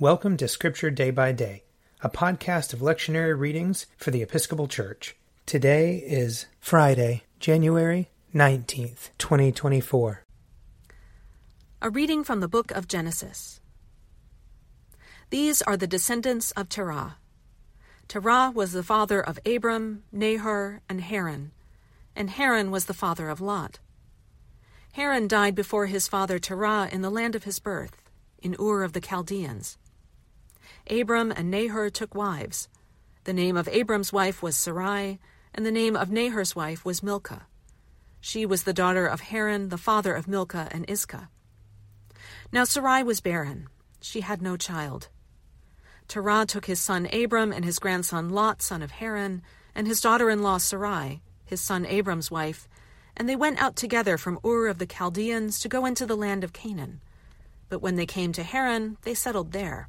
Welcome to Scripture Day by Day, a podcast of lectionary readings for the Episcopal Church. Today is Friday, January 19th, 2024. A reading from the book of Genesis. These are the descendants of Terah. Terah was the father of Abram, Nahor, and Haran, and Haran was the father of Lot. Haran died before his father Terah in the land of his birth, in Ur of the Chaldeans. Abram and Nahor took wives. The name of Abram's wife was Sarai, and the name of Nahor's wife was Milcah. She was the daughter of Haran, the father of Milcah and Iscah. Now Sarai was barren. She had no child. Terah took his son Abram and his grandson Lot, son of Haran, and his daughter in law Sarai, his son Abram's wife, and they went out together from Ur of the Chaldeans to go into the land of Canaan. But when they came to Haran, they settled there.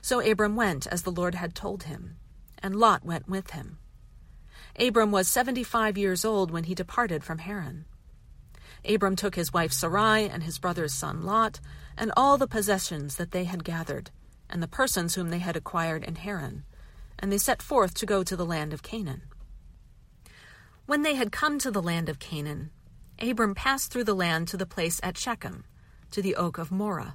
So Abram went as the Lord had told him, and Lot went with him. Abram was seventy five years old when he departed from Haran. Abram took his wife Sarai and his brother's son Lot, and all the possessions that they had gathered, and the persons whom they had acquired in Haran, and they set forth to go to the land of Canaan. When they had come to the land of Canaan, Abram passed through the land to the place at Shechem, to the oak of Moreh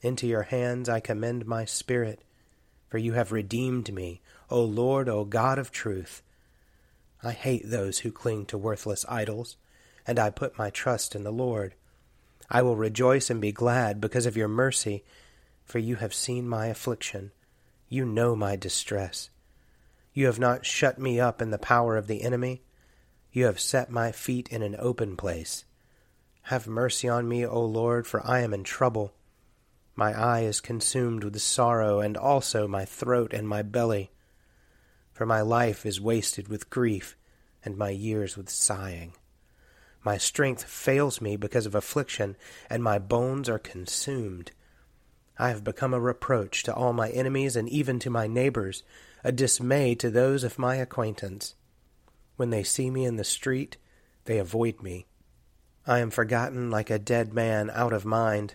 Into your hands I commend my spirit, for you have redeemed me, O Lord, O God of truth. I hate those who cling to worthless idols, and I put my trust in the Lord. I will rejoice and be glad because of your mercy, for you have seen my affliction. You know my distress. You have not shut me up in the power of the enemy. You have set my feet in an open place. Have mercy on me, O Lord, for I am in trouble. My eye is consumed with sorrow, and also my throat and my belly. For my life is wasted with grief, and my years with sighing. My strength fails me because of affliction, and my bones are consumed. I have become a reproach to all my enemies, and even to my neighbors, a dismay to those of my acquaintance. When they see me in the street, they avoid me. I am forgotten like a dead man out of mind.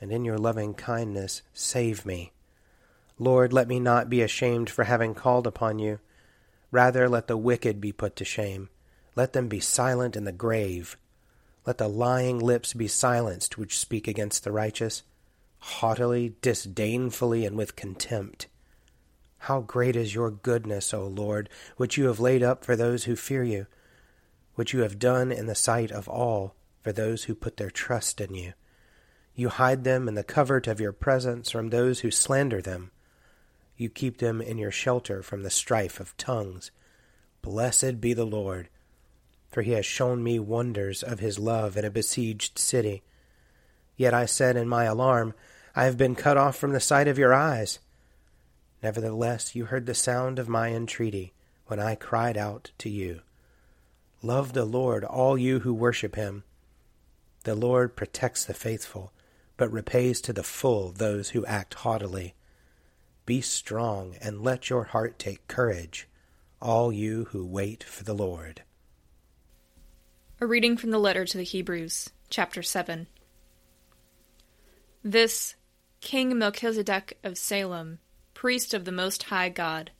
and in your loving kindness save me. Lord, let me not be ashamed for having called upon you. Rather, let the wicked be put to shame. Let them be silent in the grave. Let the lying lips be silenced which speak against the righteous, haughtily, disdainfully, and with contempt. How great is your goodness, O Lord, which you have laid up for those who fear you, which you have done in the sight of all for those who put their trust in you. You hide them in the covert of your presence from those who slander them. You keep them in your shelter from the strife of tongues. Blessed be the Lord, for he has shown me wonders of his love in a besieged city. Yet I said in my alarm, I have been cut off from the sight of your eyes. Nevertheless, you heard the sound of my entreaty when I cried out to you. Love the Lord, all you who worship him. The Lord protects the faithful, but repays to the full those who act haughtily. Be strong and let your heart take courage, all you who wait for the Lord. A reading from the letter to the Hebrews, chapter 7. This King Melchizedek of Salem, priest of the Most High God,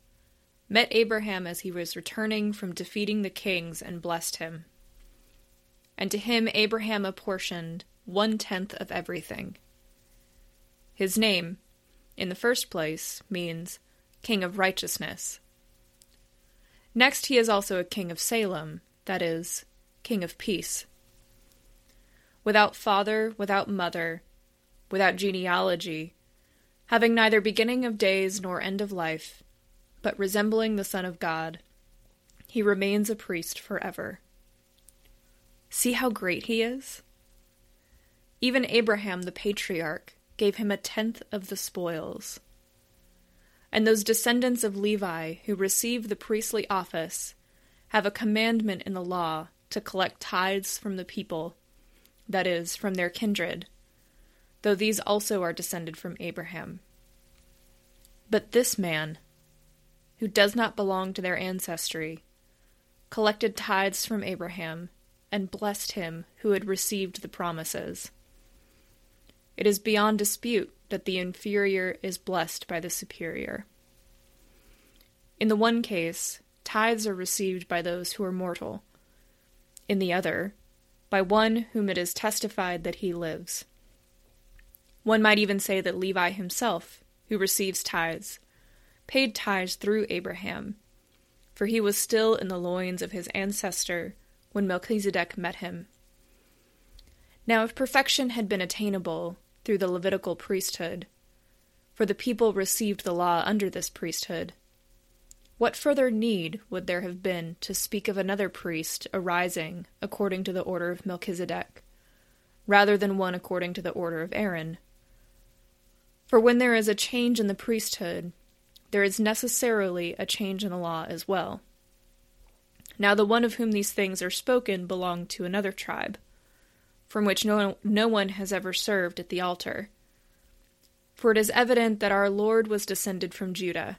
met Abraham as he was returning from defeating the kings and blessed him. And to him Abraham apportioned one tenth of everything. His name, in the first place, means King of Righteousness. Next, he is also a king of Salem, that is, King of Peace. Without father, without mother, without genealogy, having neither beginning of days nor end of life, but resembling the Son of God, he remains a priest forever. See how great he is? Even Abraham the patriarch gave him a tenth of the spoils. And those descendants of Levi who receive the priestly office have a commandment in the law to collect tithes from the people, that is, from their kindred, though these also are descended from Abraham. But this man, who does not belong to their ancestry, collected tithes from Abraham and blessed him who had received the promises. It is beyond dispute that the inferior is blessed by the superior. In the one case, tithes are received by those who are mortal. In the other, by one whom it is testified that he lives. One might even say that Levi himself, who receives tithes, paid tithes through Abraham, for he was still in the loins of his ancestor when Melchizedek met him. Now, if perfection had been attainable, through the Levitical priesthood, for the people received the law under this priesthood. What further need would there have been to speak of another priest arising according to the order of Melchizedek, rather than one according to the order of Aaron? For when there is a change in the priesthood, there is necessarily a change in the law as well. Now, the one of whom these things are spoken belonged to another tribe from which no, no one has ever served at the altar. For it is evident that our Lord was descended from Judah,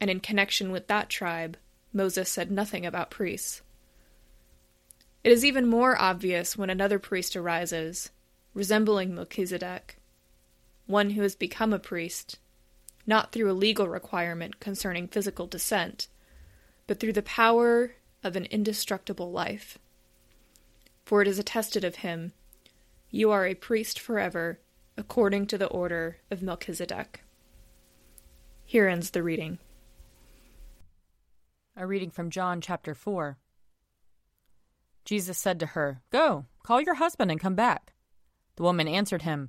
and in connection with that tribe, Moses said nothing about priests. It is even more obvious when another priest arises, resembling Melchizedek, one who has become a priest, not through a legal requirement concerning physical descent, but through the power of an indestructible life for it is attested of him, You are a priest forever, according to the order of Melchizedek. Here ends the reading. A reading from John chapter 4. Jesus said to her, Go, call your husband and come back. The woman answered him,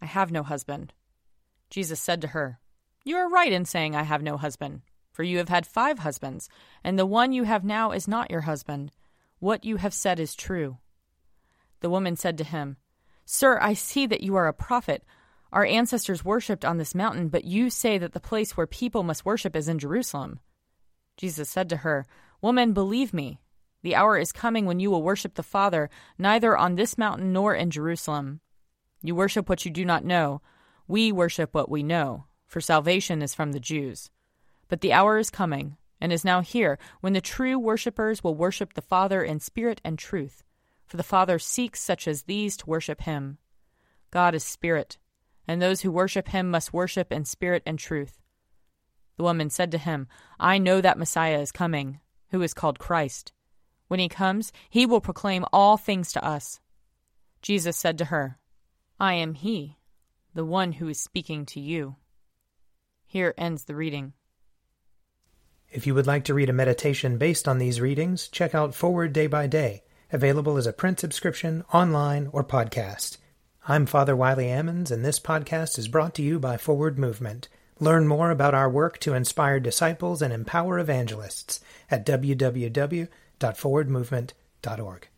I have no husband. Jesus said to her, You are right in saying, I have no husband, for you have had five husbands, and the one you have now is not your husband. What you have said is true. The woman said to him, Sir, I see that you are a prophet. Our ancestors worshipped on this mountain, but you say that the place where people must worship is in Jerusalem. Jesus said to her, Woman, believe me, the hour is coming when you will worship the Father neither on this mountain nor in Jerusalem. You worship what you do not know. We worship what we know, for salvation is from the Jews. But the hour is coming, and is now here, when the true worshippers will worship the Father in spirit and truth for the Father seeks such as these to worship him. God is spirit, and those who worship him must worship in spirit and truth. The woman said to him, I know that Messiah is coming, who is called Christ. When he comes, he will proclaim all things to us. Jesus said to her, I am he, the one who is speaking to you. Here ends the reading. If you would like to read a meditation based on these readings, check out Forward Day by Day available as a print subscription, online, or podcast. I'm Father Wiley Ammons, and this podcast is brought to you by Forward Movement, Learn more about our work to inspire disciples and empower evangelists at www.forwardmovement.org.